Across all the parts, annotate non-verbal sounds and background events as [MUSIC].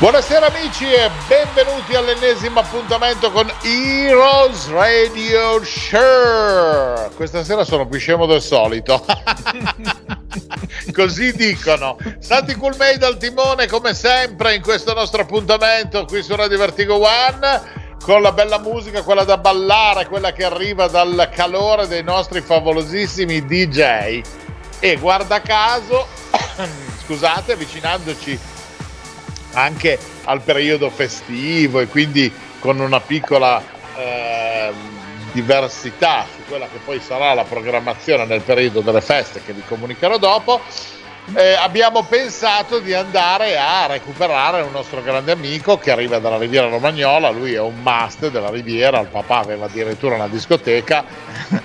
Buonasera amici e benvenuti all'ennesimo appuntamento con Heroes Radio Show. Questa sera sono più scemo del solito. [LAUGHS] Così dicono. Santi Coolmade al timone come sempre in questo nostro appuntamento qui su Radio Vertigo One con la bella musica, quella da ballare, quella che arriva dal calore dei nostri favolosissimi DJ. E guarda caso, [COUGHS] scusate, avvicinandoci anche al periodo festivo e quindi con una piccola eh, diversità su quella che poi sarà la programmazione nel periodo delle feste che vi comunicherò dopo eh, abbiamo pensato di andare a recuperare un nostro grande amico che arriva dalla Riviera Romagnola, lui è un master della Riviera, il papà aveva addirittura una discoteca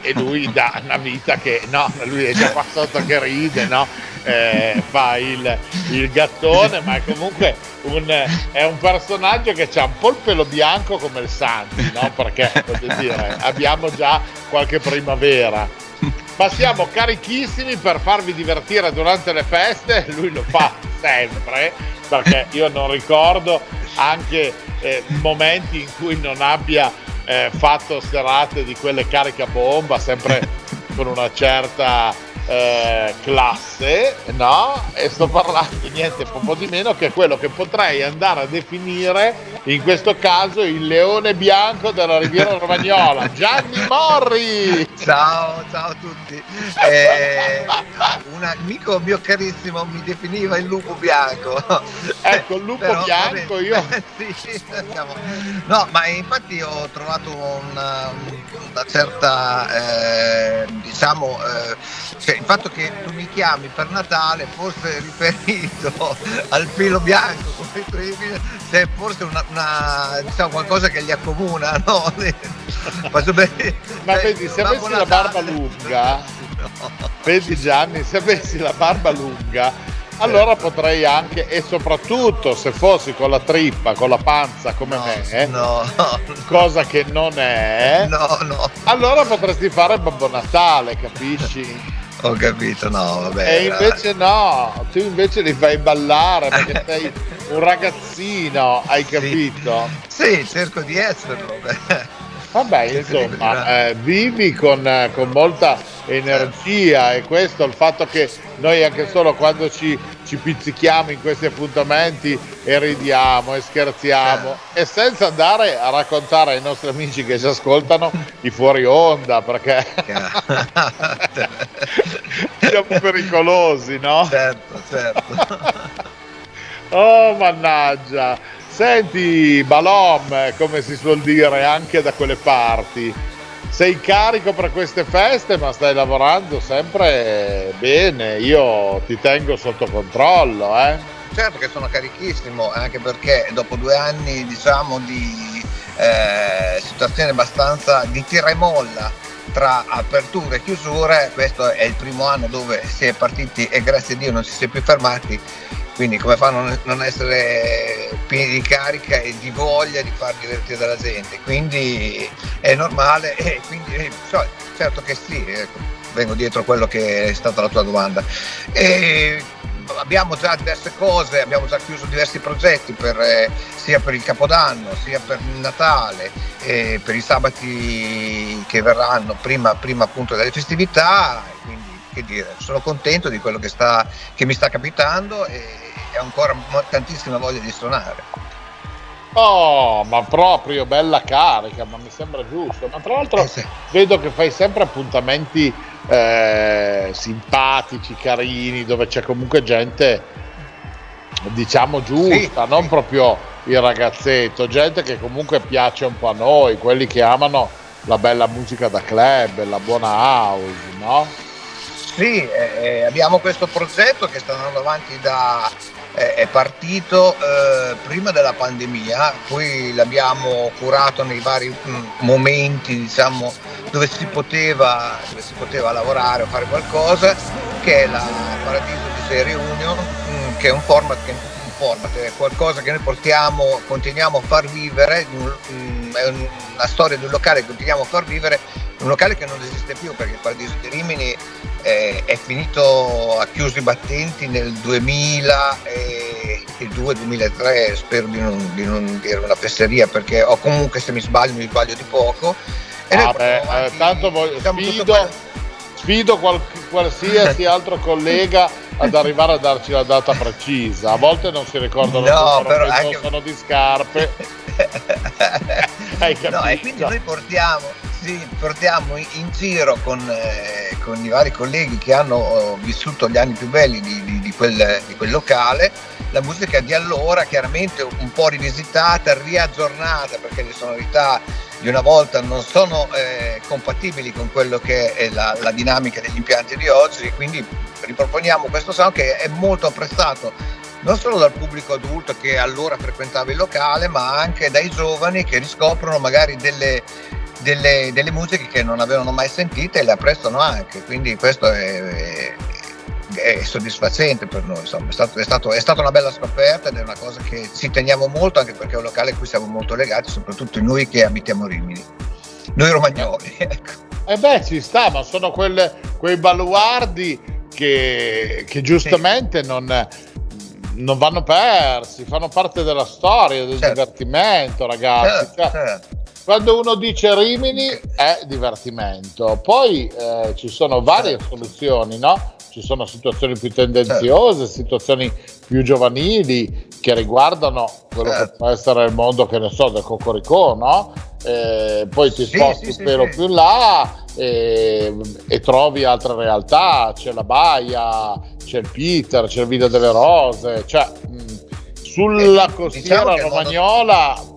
e lui dà una vita che no, lui è già qua sotto che ride, no? Eh, fa il, il, gattone, ma comunque un, è un personaggio che ha un po' il pelo bianco come il Santi, no? perché dire, abbiamo già qualche primavera ma siamo carichissimi per farvi divertire durante le feste, lui lo fa sempre, perché io non ricordo anche eh, momenti in cui non abbia eh, fatto serate di quelle carica bomba, sempre con una certa eh, classe, no? E sto parlando niente poco di meno che quello che potrei andare a definire in questo caso il leone bianco della Riviera Romagnola, [LAUGHS] Gianni Morri! Ciao, ciao a tutti. Eh, un amico mio carissimo mi definiva il lupo bianco. Ecco, il lupo Però, bianco io... [LAUGHS] sì, no, ma infatti ho trovato una, una certa, eh, diciamo, eh, cioè il fatto che tu mi chiami per Natale forse [LAUGHS] riferito al filo bianco come tribile, se forse una, una, diciamo, qualcosa che li accomuna, [LAUGHS] no? Ma cioè, vedi, se avessi la barba lunga, no. vedi Gianni, se avessi la barba lunga, allora potrei anche, e soprattutto se fossi con la trippa, con la panza come no, me, no, no, cosa che non è, no, no. allora potresti fare Babbo Natale, capisci? Ho capito, no, vabbè. E invece no, tu invece li fai ballare perché [LAUGHS] sei un ragazzino, hai capito? Sì, sì cerco di esserlo. Vabbè, insomma, eh, vivi con, eh, con, molta energia e questo, il fatto che noi anche solo quando ci, ci pizzichiamo in questi appuntamenti e ridiamo e scherziamo eh. e senza andare a raccontare ai nostri amici che ci ascoltano i fuori onda perché [LAUGHS] siamo pericolosi, no? Certo, certo. [LAUGHS] oh, mannaggia. Senti, Balom, come si suol dire anche da quelle parti, sei carico per queste feste, ma stai lavorando sempre bene. Io ti tengo sotto controllo, eh? Certo che sono carichissimo, anche perché dopo due anni, diciamo, di eh, situazione abbastanza di tira e molla tra aperture e chiusure, questo è il primo anno dove si è partiti e grazie a Dio non si è più fermati quindi come fa a non, essere pieni di carica e di voglia di far divertire dalla gente? Quindi è normale e quindi eh, certo che sì, ecco, vengo dietro a quello che è stata la tua domanda. E abbiamo già diverse cose, abbiamo già chiuso diversi progetti per, eh, sia per il Capodanno, sia per il Natale, eh, per i sabati che verranno prima, prima appunto delle festività. Quindi che dire, sono contento di quello che, sta, che mi sta capitando e e ho ancora tantissima voglia di suonare. Oh, ma proprio bella carica, ma mi sembra giusto. Ma tra l'altro eh sì. vedo che fai sempre appuntamenti eh, simpatici, carini, dove c'è comunque gente, diciamo, giusta, sì, non sì. proprio il ragazzetto, gente che comunque piace un po' a noi, quelli che amano la bella musica da club, la buona house, no? Sì, eh, abbiamo questo progetto che sta andando avanti da è partito eh, prima della pandemia, poi l'abbiamo curato nei vari mh, mm, momenti diciamo, dove, si poteva, dove si poteva lavorare o fare qualcosa, che è la Paradiso di Serie Union, mh, mm, che è un format che un format, è qualcosa che noi portiamo, continuiamo a far vivere, mh, è una storia di un locale che continuiamo a far vivere, un locale che non esiste più perché il Paradiso di Rimini eh, è finito a chiusi battenti nel 2002-2003, spero di non, di non, dire una fesseria perché o comunque se mi sbaglio mi sbaglio di poco. E ah beh, avanti, eh, tanto voglio, sfido, sfido qual, qualsiasi [LAUGHS] altro collega ad arrivare a darci la data precisa. A volte non si ricordano no, però anche... sono di scarpe. [LAUGHS] Hai capito? No, e quindi noi portiamo sì, portiamo in giro con, eh, con, i vari colleghi che hanno oh, vissuto gli anni più belli di, di, di, quel, di, quel, locale la musica di allora, chiaramente un po' rivisitata, riaggiornata perché le sonorità di una volta non sono eh, compatibili con quello che è la, la dinamica degli impianti di oggi, quindi riproponiamo questo sound che è molto apprezzato non solo dal pubblico adulto che allora frequentava il locale, ma anche dai giovani che riscoprono magari delle, delle, delle, musiche che non avevano mai sentite e le apprezzano anche, quindi questo è, è, è soddisfacente per noi, insomma. È, stato, è, stato, è, stata una bella scoperta ed è una cosa che ci teniamo molto anche perché è un locale a cui siamo molto legati, soprattutto noi che abitiamo Rimini, noi romagnoli. [LAUGHS] Ecco. Eh beh, ci sta, ma sono quelle, quei baluardi che, che giustamente sì. non non vanno persi, fanno parte della storia, del certo. divertimento, ragazzi. Certo, cioè, certo. Quando uno dice Rimini è divertimento, poi eh, ci sono varie certo. soluzioni, no? Ci sono situazioni più tendenziose, certo. situazioni più giovanili che riguardano quello certo. che può essere il mondo, che ne so, del Cocoricò, no? Eh, poi ti sì, sposti sì, un pelo sì, più in là e, e, trovi altre realtà, c'è la Baia, c'è il Peter, c'è il Video delle Rose, cioè mh, sulla eh, costiera diciamo romagnola mondo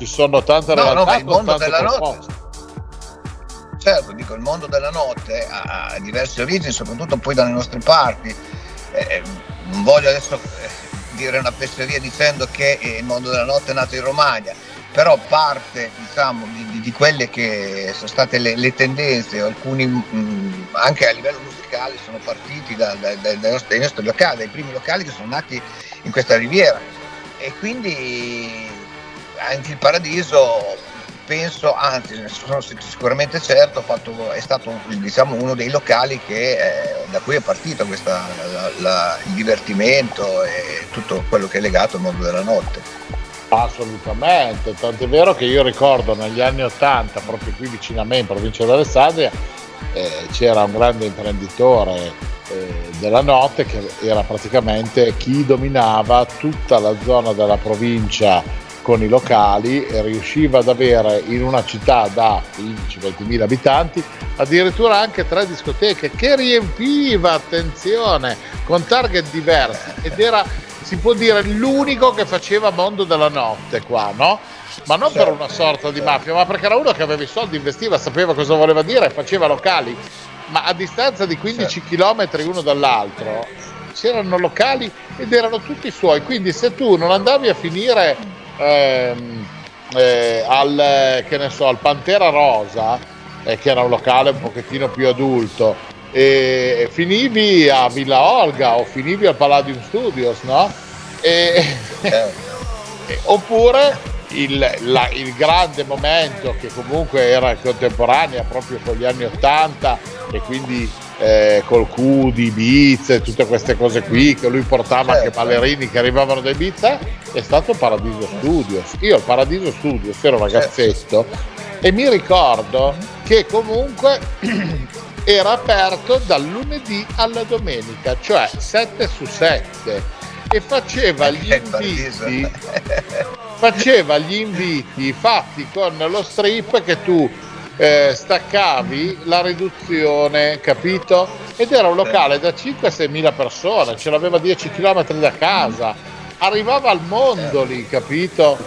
ci sono tante no, realtà. No, ma il mondo della notte. Certo, dico, il mondo della notte ha diverse origini, soprattutto poi dalle nostre parti. Eh, non voglio adesso eh, dire una fesseria dicendo che il mondo della notte è nato in Romagna, però parte diciamo, di, di, quelle che sono state le, le tendenze, alcuni mh, mm, anche a livello musicale sono partiti da, da, dai, nostri, dai nostri locali, dai primi locali che sono nati in questa riviera. E quindi anche il Paradiso penso, anzi sono sicuramente certo, fatto, è stato diciamo, uno dei locali che, eh, da cui è partito questa, la, la, il divertimento e tutto quello che è legato al mondo della notte. Assolutamente, tant'è vero che io ricordo negli anni Ottanta, proprio qui vicino a me in provincia di Alessandria, eh, c'era un grande imprenditore eh, della notte che era praticamente chi dominava tutta la zona della provincia con i locali e riusciva ad avere in una città da 15-20 mila abitanti addirittura anche tre discoteche che riempiva, attenzione, con target diversi ed era, si può dire, l'unico che faceva mondo della notte qua, no? Ma non per una sorta di mafia, ma perché era uno che aveva i soldi, investiva, sapeva cosa voleva dire faceva locali. Ma a distanza di 15 km uno dall'altro c'erano locali ed erano tutti suoi. Quindi se tu non andavi a finire ehm, eh, al, che ne so, al Pantera Rosa, eh, che era un locale un pochettino più adulto, e finivi a Villa Olga o finivi al Palladium Studios, no? [LAUGHS] E, oppure il, la, il, grande momento che comunque era contemporanea proprio con gli anni 80 e quindi eh, col Q di Ibiza e tutte queste cose qui che lui portava certo. anche ballerini che arrivavano da Ibiza è stato Paradiso Studios io al Paradiso Studios ero ragazzetto certo. e mi ricordo che comunque [CLEARS THROAT] era aperto dal lunedì alla domenica cioè 7 su 7 e faceva gli [LAUGHS] inviti. [LAUGHS] faceva gli inviti fatti con lo strip che tu eh, staccavi la riduzione, capito? Ed era un locale da 5-6 mila persone, ce l'aveva 10 km da casa, arrivava al mondo lì, capito?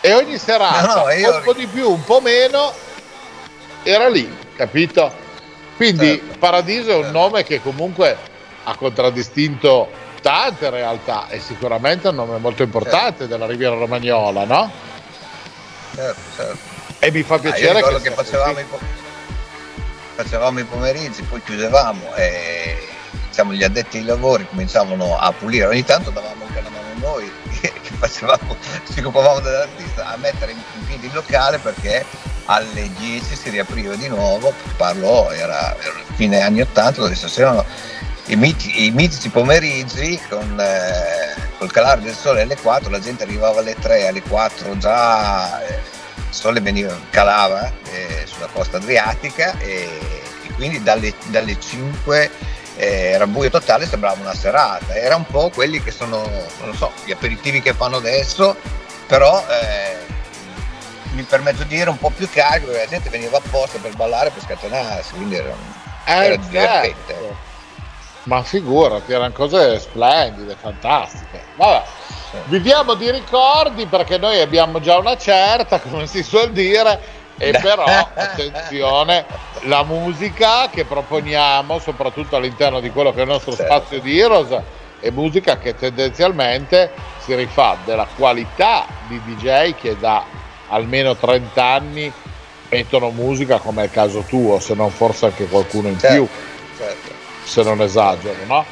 E ogni serata, no, no, io... un po' di più, un po' meno, era lì, capito? Quindi certo. Paradiso è un certo. nome che comunque ha contraddistinto tante realtà e sicuramente un nome molto importante certo. della Riviera Romagnola, no? Certo, certo. E mi fa piacere ah, che, che facevamo, i po- facevamo i pomeriggi, poi chiudevamo e diciamo, gli addetti ai lavori cominciavano a pulire, ogni tanto davamo noi [LAUGHS] che facevamo, ci occupavamo dell'artista a mettere in, piedi il locale perché alle 10 si riapriva di nuovo, parlo, era, era fine anni 80 dove si facevano i, miti, i mitici pomeriggi con eh, col calare del sole alle 4, la gente arrivava alle 3, alle 4 già eh, il sole veniva, calava eh, sulla costa adriatica e, e quindi dalle, dalle 5 eh, era buio totale, sembrava una serata, era un po' quelli che sono, non so, gli aperitivi che fanno adesso, però eh, mi permetto di dire un po' più carico perché la gente veniva apposta per ballare, per scatenarsi, quindi era, eh, era divertente. Ma figurati, erano cose splendide, fantastiche. Vabbè, viviamo di ricordi perché noi abbiamo già una certa, come si suol dire, e però attenzione la musica che proponiamo soprattutto all'interno di quello che è il nostro certo. spazio di Heroes è musica che tendenzialmente si rifà della qualità di DJ che da almeno 30 anni mettono musica come è il caso tuo se non forse anche qualcuno in certo. più certo. se non esagero no?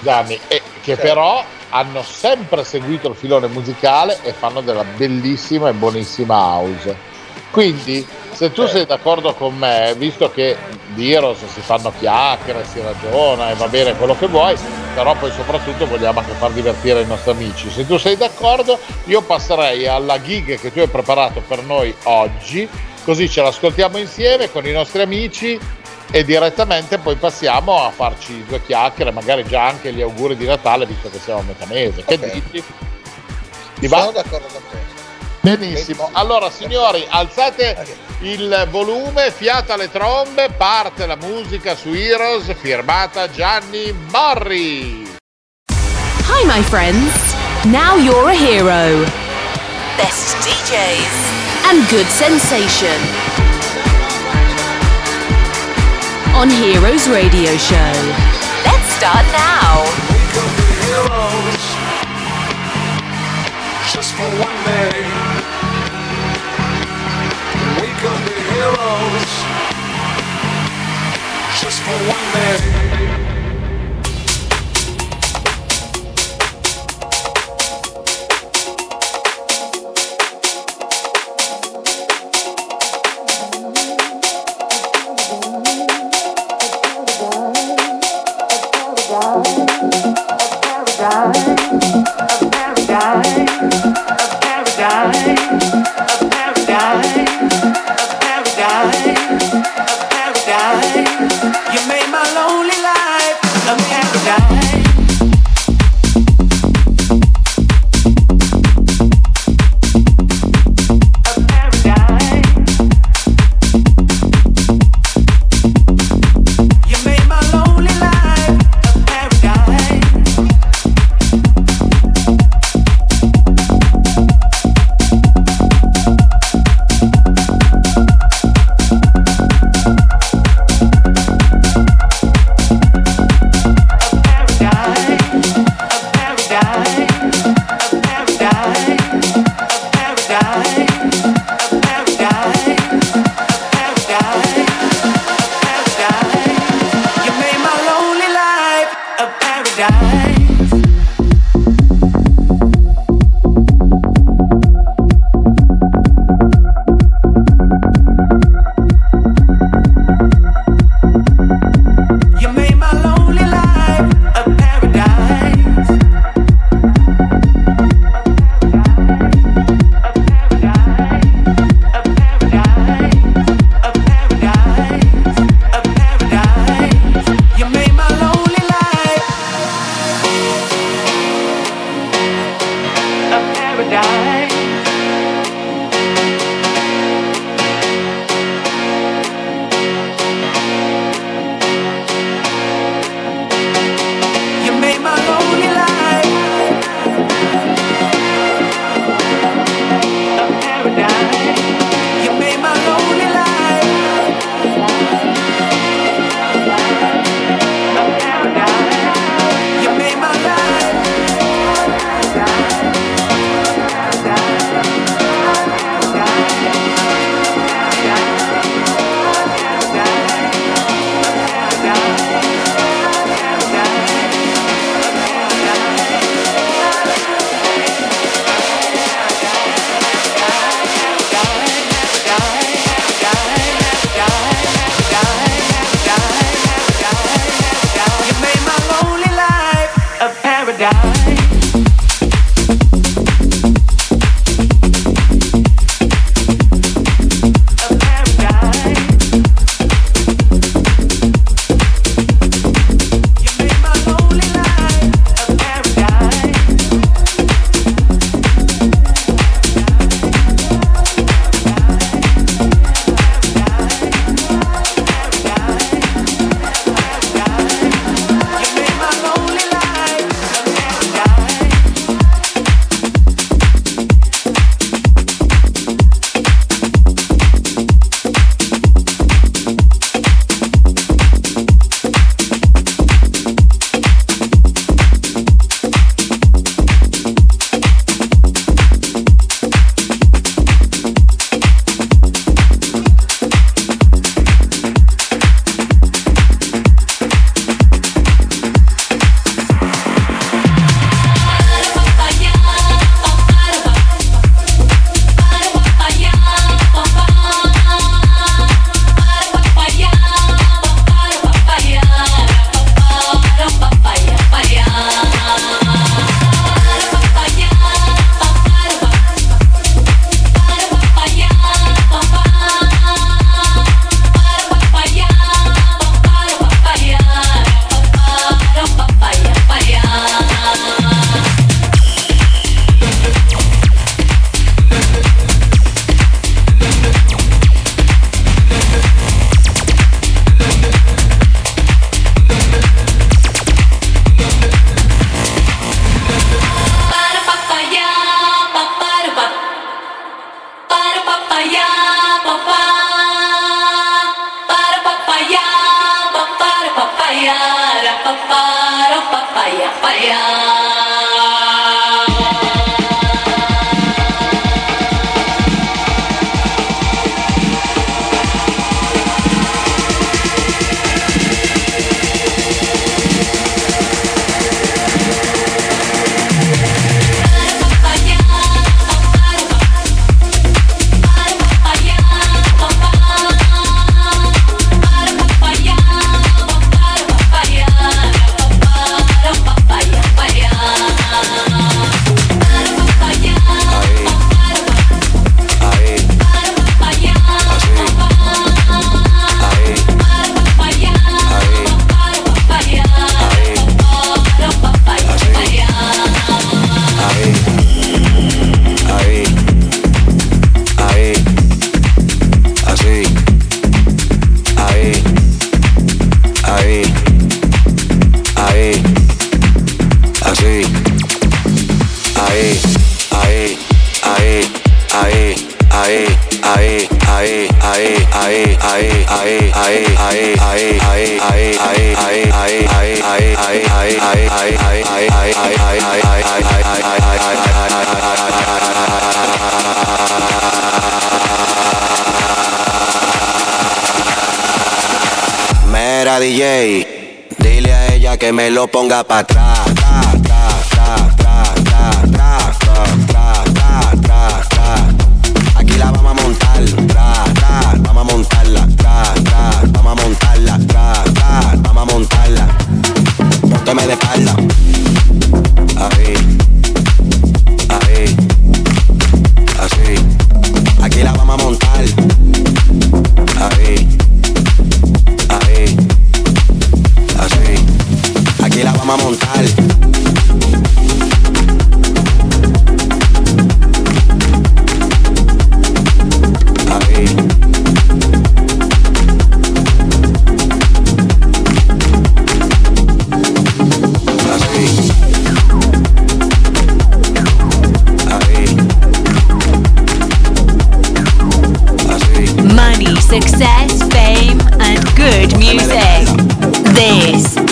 Gianni e che certo. però hanno sempre seguito il filone musicale e fanno della bellissima e buonissima house quindi, se tu sei d'accordo con me, visto che di Heroes si fanno chiacchiere, si ragiona e va bene quello che vuoi, però poi soprattutto vogliamo anche far divertire i nostri amici. Se tu sei d'accordo, io passerei alla gig che tu hai preparato per noi oggi, così ce l'ascoltiamo insieme con i nostri amici e direttamente poi passiamo a farci due chiacchiere, magari già anche gli auguri di Natale, visto che siamo a metà mese. Che okay. dici? Ti Sono d'accordo con te. Benissimo, allora signori alzate il volume, fiata le trombe, parte la musica su Heroes firmata Gianni Morri. Hi my friends, now you're a hero. Best DJs and good sensation. On Heroes Radio Show. Let's start now. just for one day. Heroes just for one day. Me lo ponga para atrás.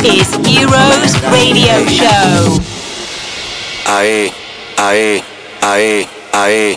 is Heroes Radio Show. Ae, ae, ae. Ae,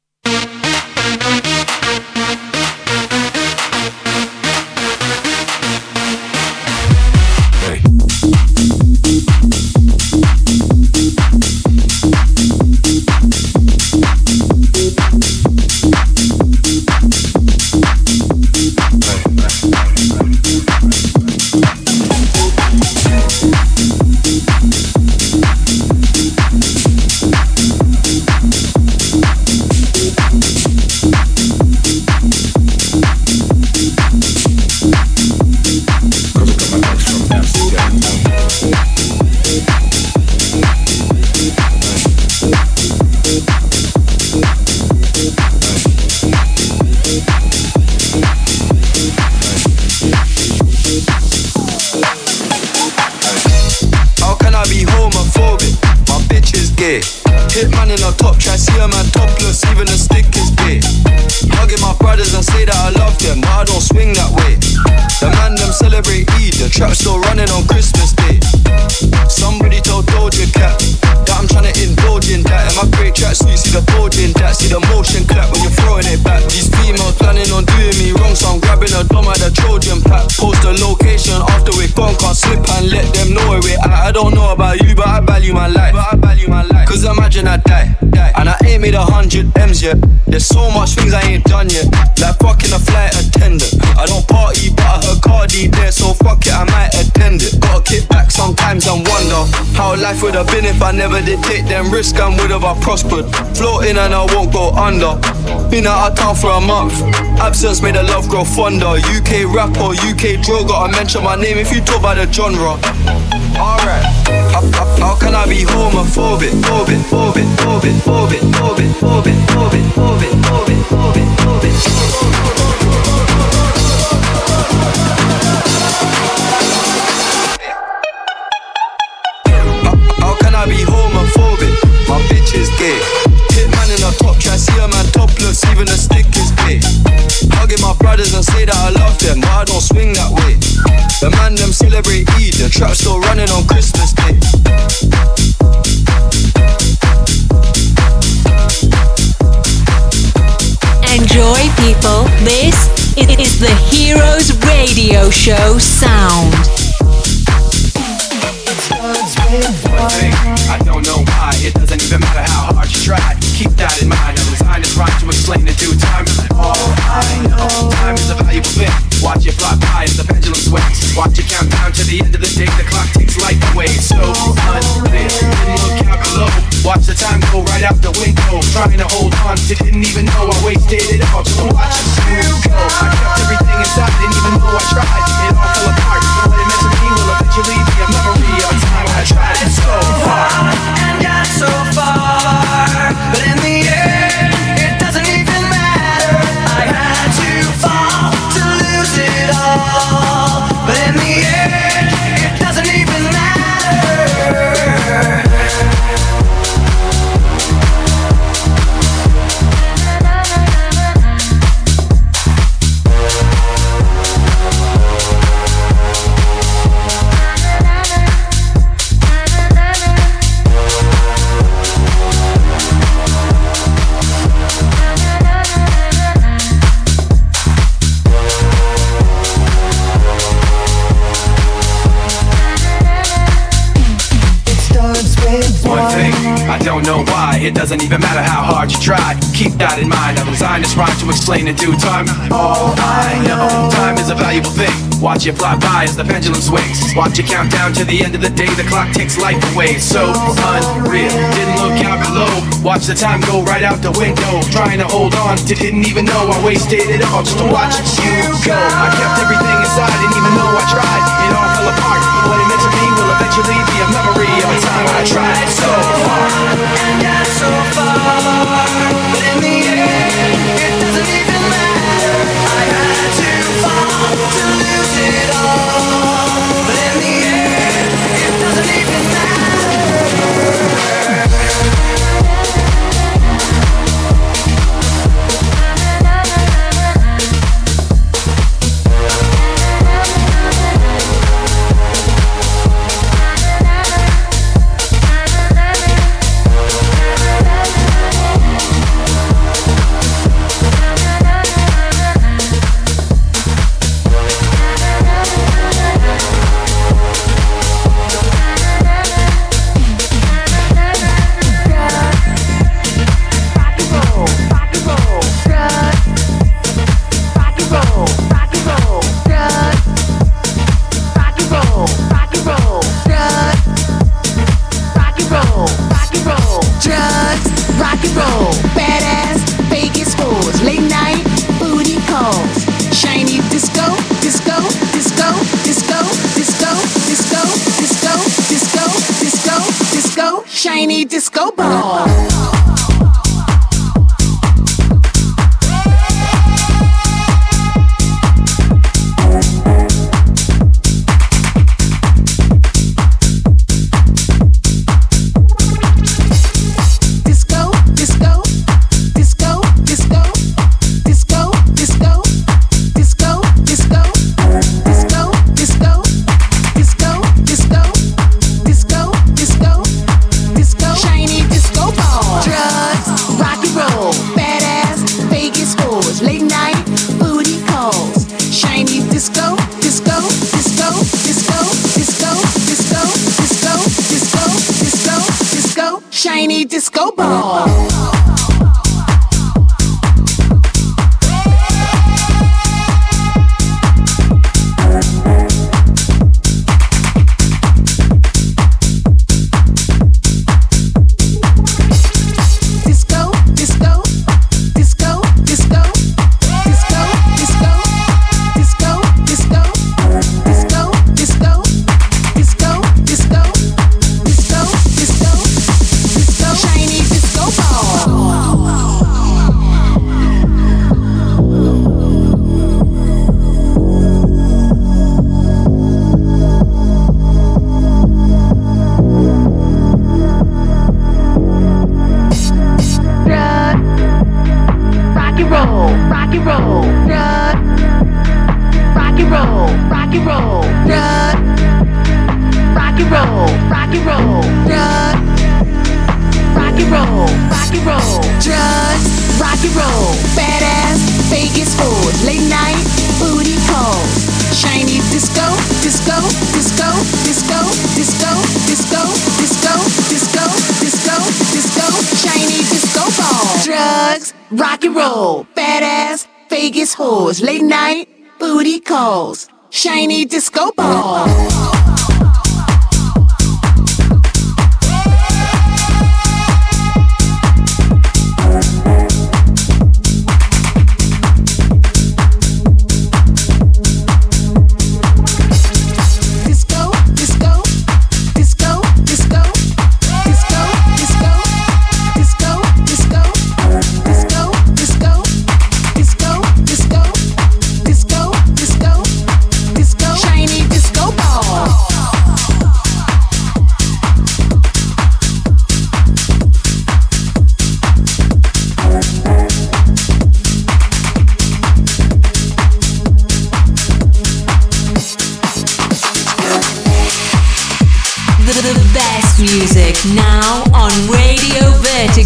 Town for a month. Absence made the love grow fonder. UK rapper, UK drill, gotta mention my name if you talk about the genre. Alright. How can I be homophobic? Phobic, phobic, phobic, phobic, phobic, phobic, phobic, phobic, phobic, phobic, phobic. How can I be homophobic? My bitch is gay. Topless, even a stick is gay. Hugging my brothers and say that I love them, but I don't swing that way. The man them celebrate Eid, the trap still running on Christmas Day. Enjoy, people. This is the Heroes Radio Show sound. I don't know why, it doesn't even matter how hard you try. Keep that in mind. I designed this rhyme to explain in due time. All I know, time is a valuable thing. Watch it fly by as the pendulum swings. Watch it count down to the end of the day. The clock takes life away. So unfair. Didn't look out below. Watch the time go right out the window. Trying to hold on to didn't even know I wasted it all. So watch it go. I kept everything inside, didn't even know I tried. It all fell apart. Doesn't even matter how hard you try. Keep that in mind, I designed this rhyme to explain in due time. All I know, time is a valuable thing. Watch it fly by as the pendulum swings. Watch it count down to the end of the day, the clock takes life away. So unreal, didn't look out below. Watch the time go right out the window. Trying to hold on didn't even know I wasted it all just to watch you go. I kept everything inside, didn't even know I tried. It all fell apart, what it meant to me will eventually be a memory of a time I tried so hard so far. But in the tiny disco ball. Roll, rock and roll, drugs, rock and roll, badass, Vegas whores, late night, booty calls, shiny disco, disco, disco, disco, disco, disco, disco, disco, disco, disco, shiny disco ball, drugs, rock and roll, badass, Vegas whores, late night, booty calls, shiny disco ball.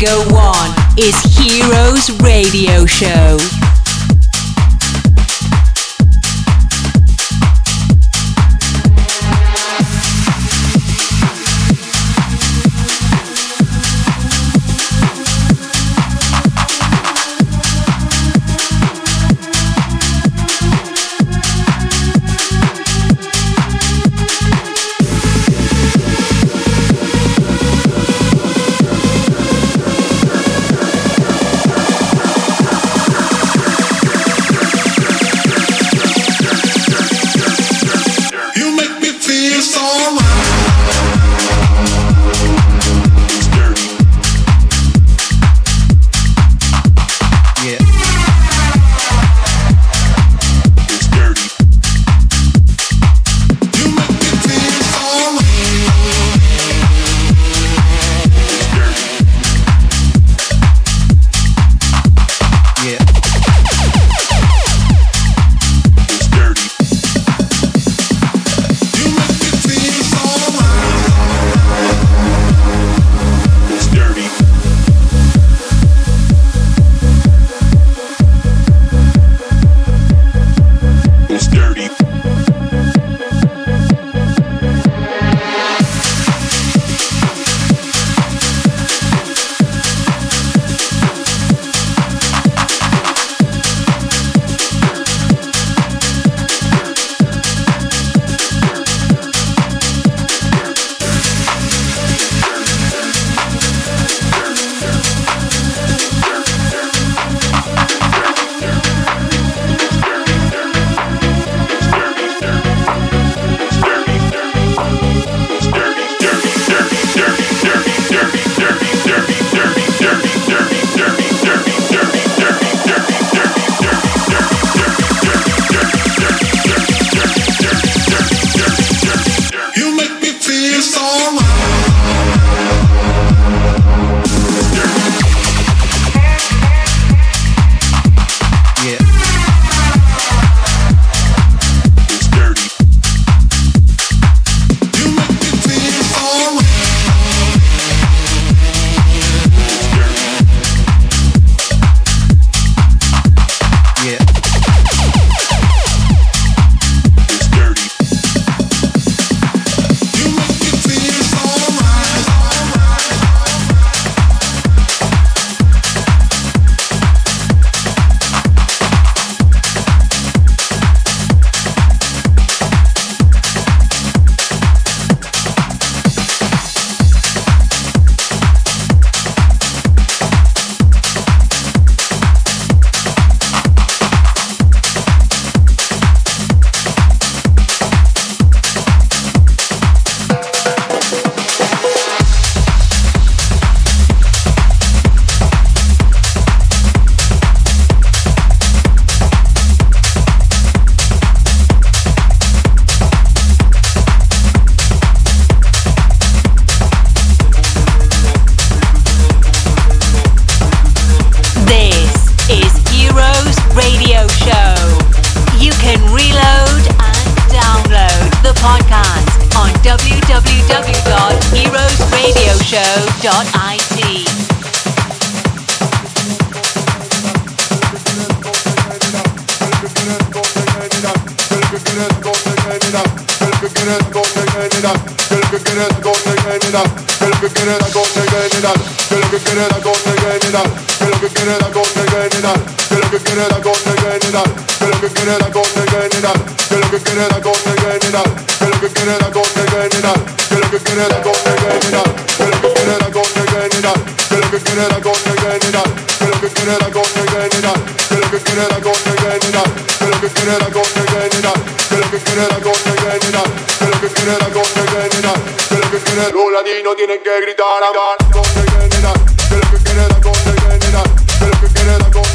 1 is Heroes Radio Show. quiere que tienen que gritar, amar, lo que quiere que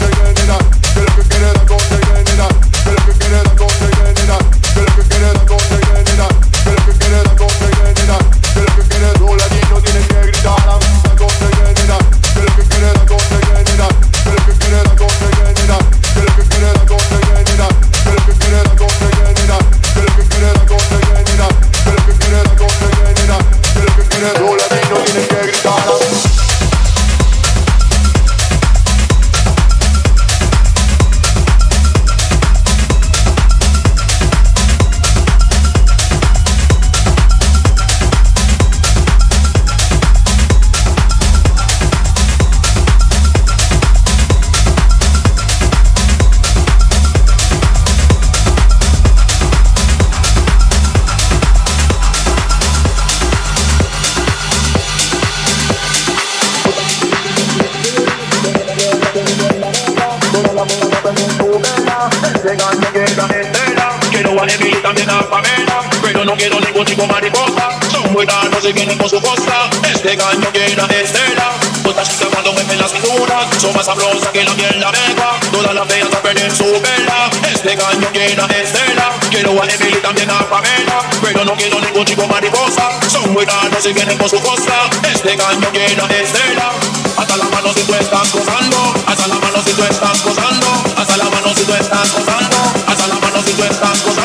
gallo quiere a Estela Otra chica cuando me la Son más sabrosas que la miel la beca Todas las feas a perder su vela. Este gallo quiere a Estela Quiero a Emily también a Pamela. Pero no quiero ningún chico mariposa Son buenas, no se vienen con su costa. Este gallo quiere a Estela Hasta la mano si tú estás gozando Hasta la mano si tú estás gozando Hasta la mano si tú estás gozando Hasta la mano si tú estás gozando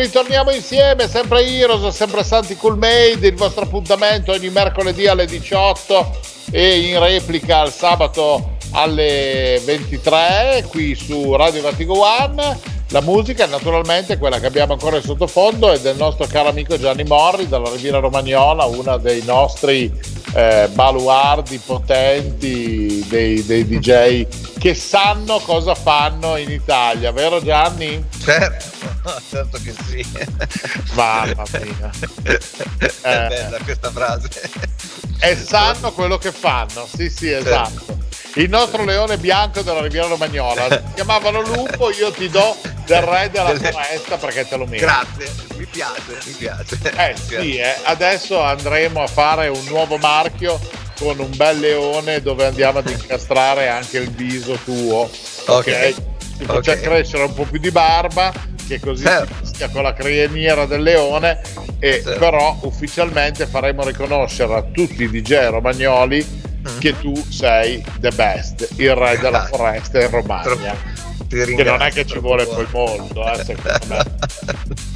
ritorniamo insieme, sempre Heroes, sempre Santi Cool Made, il vostro appuntamento ogni mercoledì alle 18 e in replica il sabato alle 23 qui su Radio Vertigo One. La musica naturalmente quella che abbiamo ancora in sottofondo è del nostro caro amico Gianni Morri dalla Riviera Romagnola, uno dei nostri eh, baluardi potenti, dei, dei DJ che sanno cosa fanno in Italia, vero Gianni? Certo, [LAUGHS] certo che sì. Mamma mia. È bella questa frase. E sanno quello che fanno, sì sì esatto. Il nostro leone bianco della Riviera Romagnola, [LAUGHS] si chiamavano Lupo, io ti do del re della foresta perché te lo meriti. Grazie, mi piace, mi piace. Eh sì, eh. adesso andremo a fare un nuovo marchio con un bel leone dove andiamo ad incastrare anche il viso tuo. Ok? Ti faccia Ok. crescere un po' più di barba, che così Certo. si mischia con la criniera del leone, e Certo. però ufficialmente faremo riconoscere a tutti i DJ romagnoli Mm. che tu sei the best, il re della foresta in Romagna. Che non è che ci vuole buono. poi molto, eh, secondo me.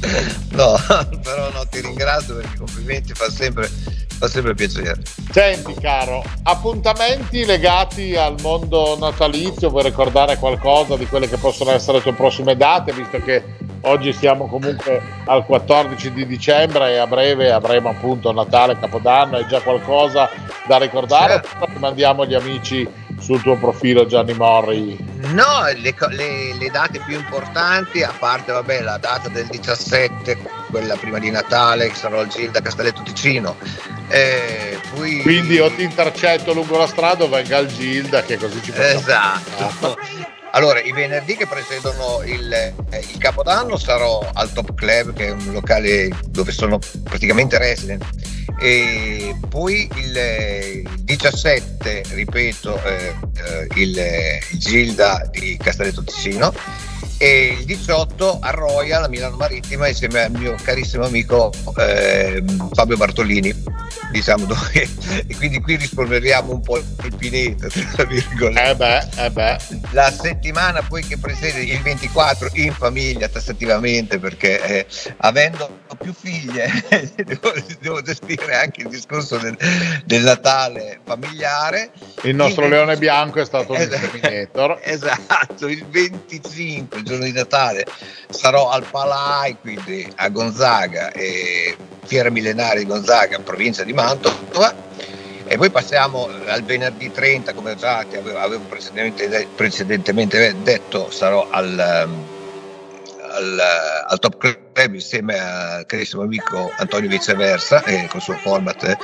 [LAUGHS] No, però no, ti ringrazio perché i complimenti fa sempre, fa sempre piacere. Senti caro, appuntamenti legati al mondo natalizio, vuoi ricordare qualcosa di quelle che possono essere le tue prossime date, visto che oggi siamo comunque al 14 di dicembre e a breve avremo appunto Natale, Capodanno, hai già qualcosa da ricordare? Certo. Mandiamo gli amici sul tuo profilo Gianni Morri? No, le, le- le date più importanti, a parte vabbè, la data del 17, quella prima di Natale, che sarò al Gilda Castelletto Ticino. Eh, poi... Quindi o ti intercetto lungo la strada o venga al Gilda che così ci facciamo Esatto. Allora, i venerdì che precedono il, eh, il Capodanno sarò al Top Club, che è un locale dove sono praticamente resident. E poi il, eh, il 17, ripeto, eh, eh, il, eh, il Gilda di Castelletto Ticino e il 18 a Royal a Milano Marittima insieme al mio carissimo amico ehm, Fabio Bartolini diciamo dove [LAUGHS] e quindi qui rispolveriamo un po' il pineta tra virgolette Eh beh, eh beh. la settimana poi che precede il 24 in famiglia tassativamente perché eh, avendo più figlie [LAUGHS] devo, devo gestire anche il discorso del, del Natale familiare Il nostro Il- leone bianco è stato un Esatto. Terminator. [LAUGHS] Esatto, il 25, il giorno di Natale, sarò al Palai, quindi a Gonzaga, e Fiera Millenaria di Gonzaga, provincia di Mantova. E poi passiamo al venerdì 30, come già ti avevo, precedentemente, precedentemente detto, sarò al, ehm, al, al Top Club insieme al carissimo amico Antonio Viceversa, e col suo format eh,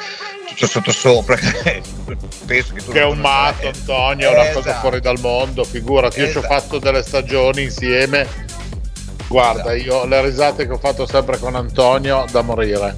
tutto sottosopra. [LAUGHS] Penso che tu Che è un matto, Antonio, è una cosa Esatto. fuori dal mondo, figurati, io ci ho Esatto. fatto delle stagioni insieme. Guarda, Esatto. io le risate che ho fatto sempre con Antonio da morire.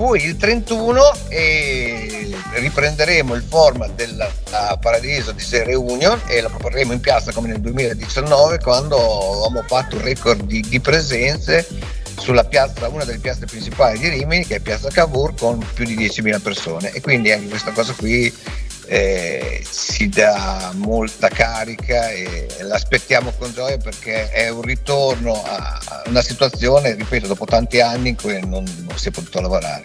Poi il 31 e riprenderemo il format la Paradiso di Serie Union e la proporremo in piazza come nel 2019 quando avevamo fatto un record di, di presenze sulla piazza, una delle piazze principali di Rimini che è Piazza Cavour con più di 10.000 persone. E quindi anche questa cosa qui eh, ci dà molta carica e l'aspettiamo con gioia perché è un ritorno a una situazione, ripeto, dopo tanti anni in cui non, non si è potuto lavorare.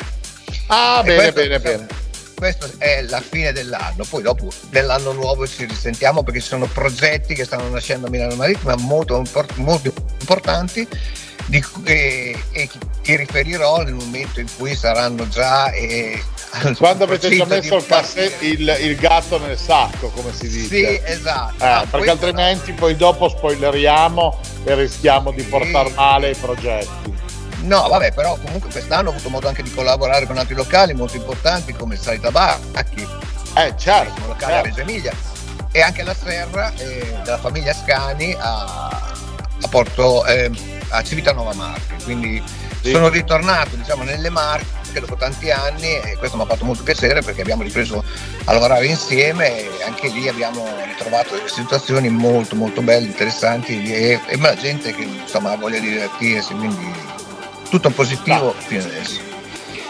Ah, E bene, questo, bene, diciamo, bene. Questo è la fine dell'anno, poi dopo nell'anno nuovo ci risentiamo perché ci sono progetti che stanno nascendo a Milano Marittima molto, molto importanti di cui- e, ti riferirò nel momento in cui saranno già eh, Quando avete già messo il, passe- il, il gatto nel sacco, come si dice. Sì, esatto. Eh, Ah, perché altrimenti poi dopo spoileriamo e rischiamo di portare male i progetti. No, vabbè, però comunque quest'anno ho avuto modo anche di collaborare con altri locali molto importanti come Sali Tabacchi, Eh, certo. un locale a certo. Reggio Emilia, e anche la Serra eh, della famiglia Scani a, a Porto, eh, a Civitanova Marche. Quindi Sì. sono ritornato diciamo, nelle Marche dopo tanti anni e questo mi ha fatto molto piacere perché abbiamo ripreso a lavorare insieme e anche lì abbiamo ritrovato delle situazioni molto molto belle, interessanti e, e la gente che insomma ha voglia di divertirsi, quindi tutto positivo fino adesso.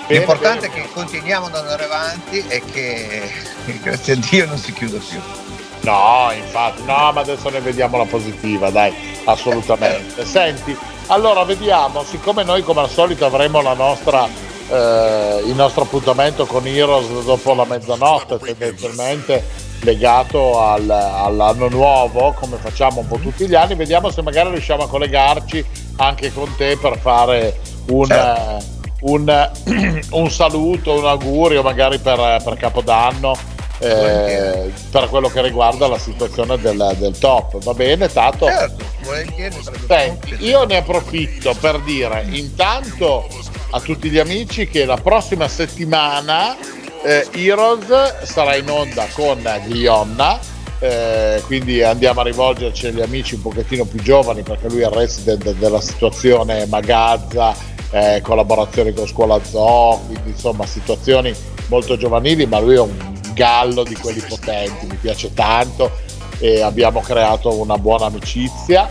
Bene, L'importante bene, è che continuiamo ad andare avanti e che [LAUGHS] grazie a Dio non si chiuda più. No, infatti, no, ma adesso ne vediamo la positiva, dai, assolutamente. [LAUGHS] Senti, allora vediamo, siccome noi come al solito avremo la nostra, eh, il nostro appuntamento con Heroes dopo la mezzanotte, tendenzialmente legato al- all'anno nuovo, come facciamo un po' tutti gli anni, vediamo se magari riusciamo a collegarci anche con te per fare un... Certo. un, [CLEARS THROAT] un saluto, un augurio magari per, per Capodanno eh, per quello che riguarda la situazione del, del top. Va bene, Tato? Certo, Senti, io ne approfitto per dire intanto a tutti gli amici che la prossima settimana eh, Heroes sarà in onda con Glionna. eh, quindi andiamo a rivolgerci agli amici un pochettino più giovani perché lui è il resident della situazione Magazza, eh, collaborazioni con Scuola Zoo, quindi insomma situazioni molto giovanili, ma lui è un gallo di quelli potenti, mi piace tanto e abbiamo creato una buona amicizia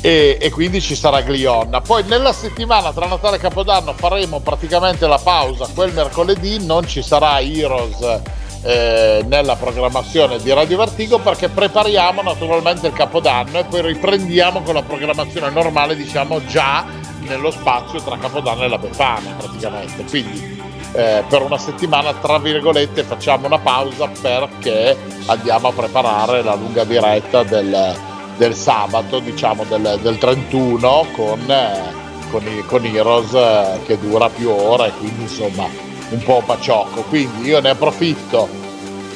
e, e quindi ci sarà Glionna. Poi nella settimana tra Natale e Capodanno faremo praticamente la pausa quel mercoledì, non ci sarà Heroes eh, nella programmazione di Radio Vertigo perché prepariamo naturalmente il Capodanno e poi riprendiamo con la programmazione normale, diciamo già nello spazio tra Capodanno e la Befana praticamente. Quindi eh, per una settimana, tra virgolette, facciamo una pausa perché andiamo a preparare la lunga diretta del, del sabato, diciamo del, del 31 con, eh, con, i- con Heroes eh, che dura più ore, quindi insomma un po' paciocco. Quindi io ne approfitto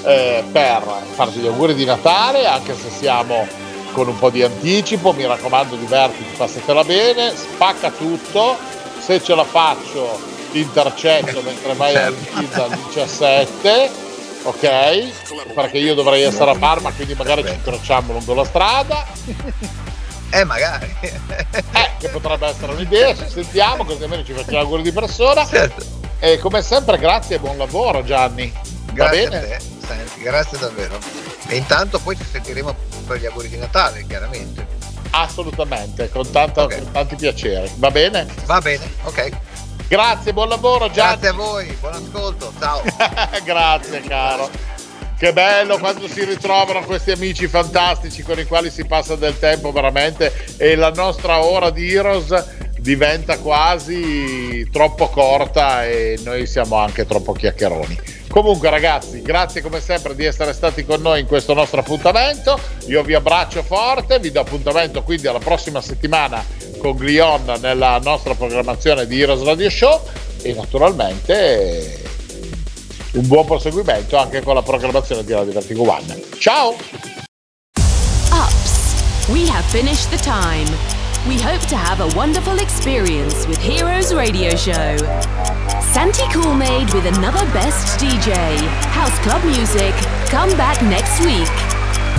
eh, per farti gli auguri di Natale, anche se siamo con un po' di anticipo, mi raccomando divertiti, passatela bene, spacca tutto, se ce la faccio ti intercetto mentre vai al pizza al 17, ok? Perché io dovrei essere a Parma, quindi magari ci incrociamo lungo la strada, Eh, magari. eh, che potrebbe essere un'idea, ci sentiamo, così almeno ci facciamo auguri di persona. Certo. E come sempre grazie e buon lavoro Gianni. Va Grazie a bene? senti, grazie davvero. E intanto poi ci sentiremo per gli auguri di Natale, chiaramente. Assolutamente, con, tanta- Ok. con tanti piaceri. Va bene? Va bene, ok. Grazie, buon lavoro Gianni. Grazie a voi, buon ascolto, ciao. [LAUGHS] Grazie caro. Che bello quando si ritrovano questi amici fantastici con i quali si passa del tempo veramente e la nostra ora di Heroes diventa quasi troppo corta e noi siamo anche troppo chiacchieroni. Comunque ragazzi, grazie come sempre di essere stati con noi in questo nostro appuntamento. Io vi abbraccio forte, vi do appuntamento quindi alla prossima settimana con Glion nella nostra programmazione di Heroes Radio Show e naturalmente un buon proseguimento anche con la programmazione di Radio Vertigo One. Ciao! Ups, we have finished the time. We hope to have a wonderful experience with Heroes Radio Show. Santi Coolmade with another best DJ, House Club Music. Come back next week.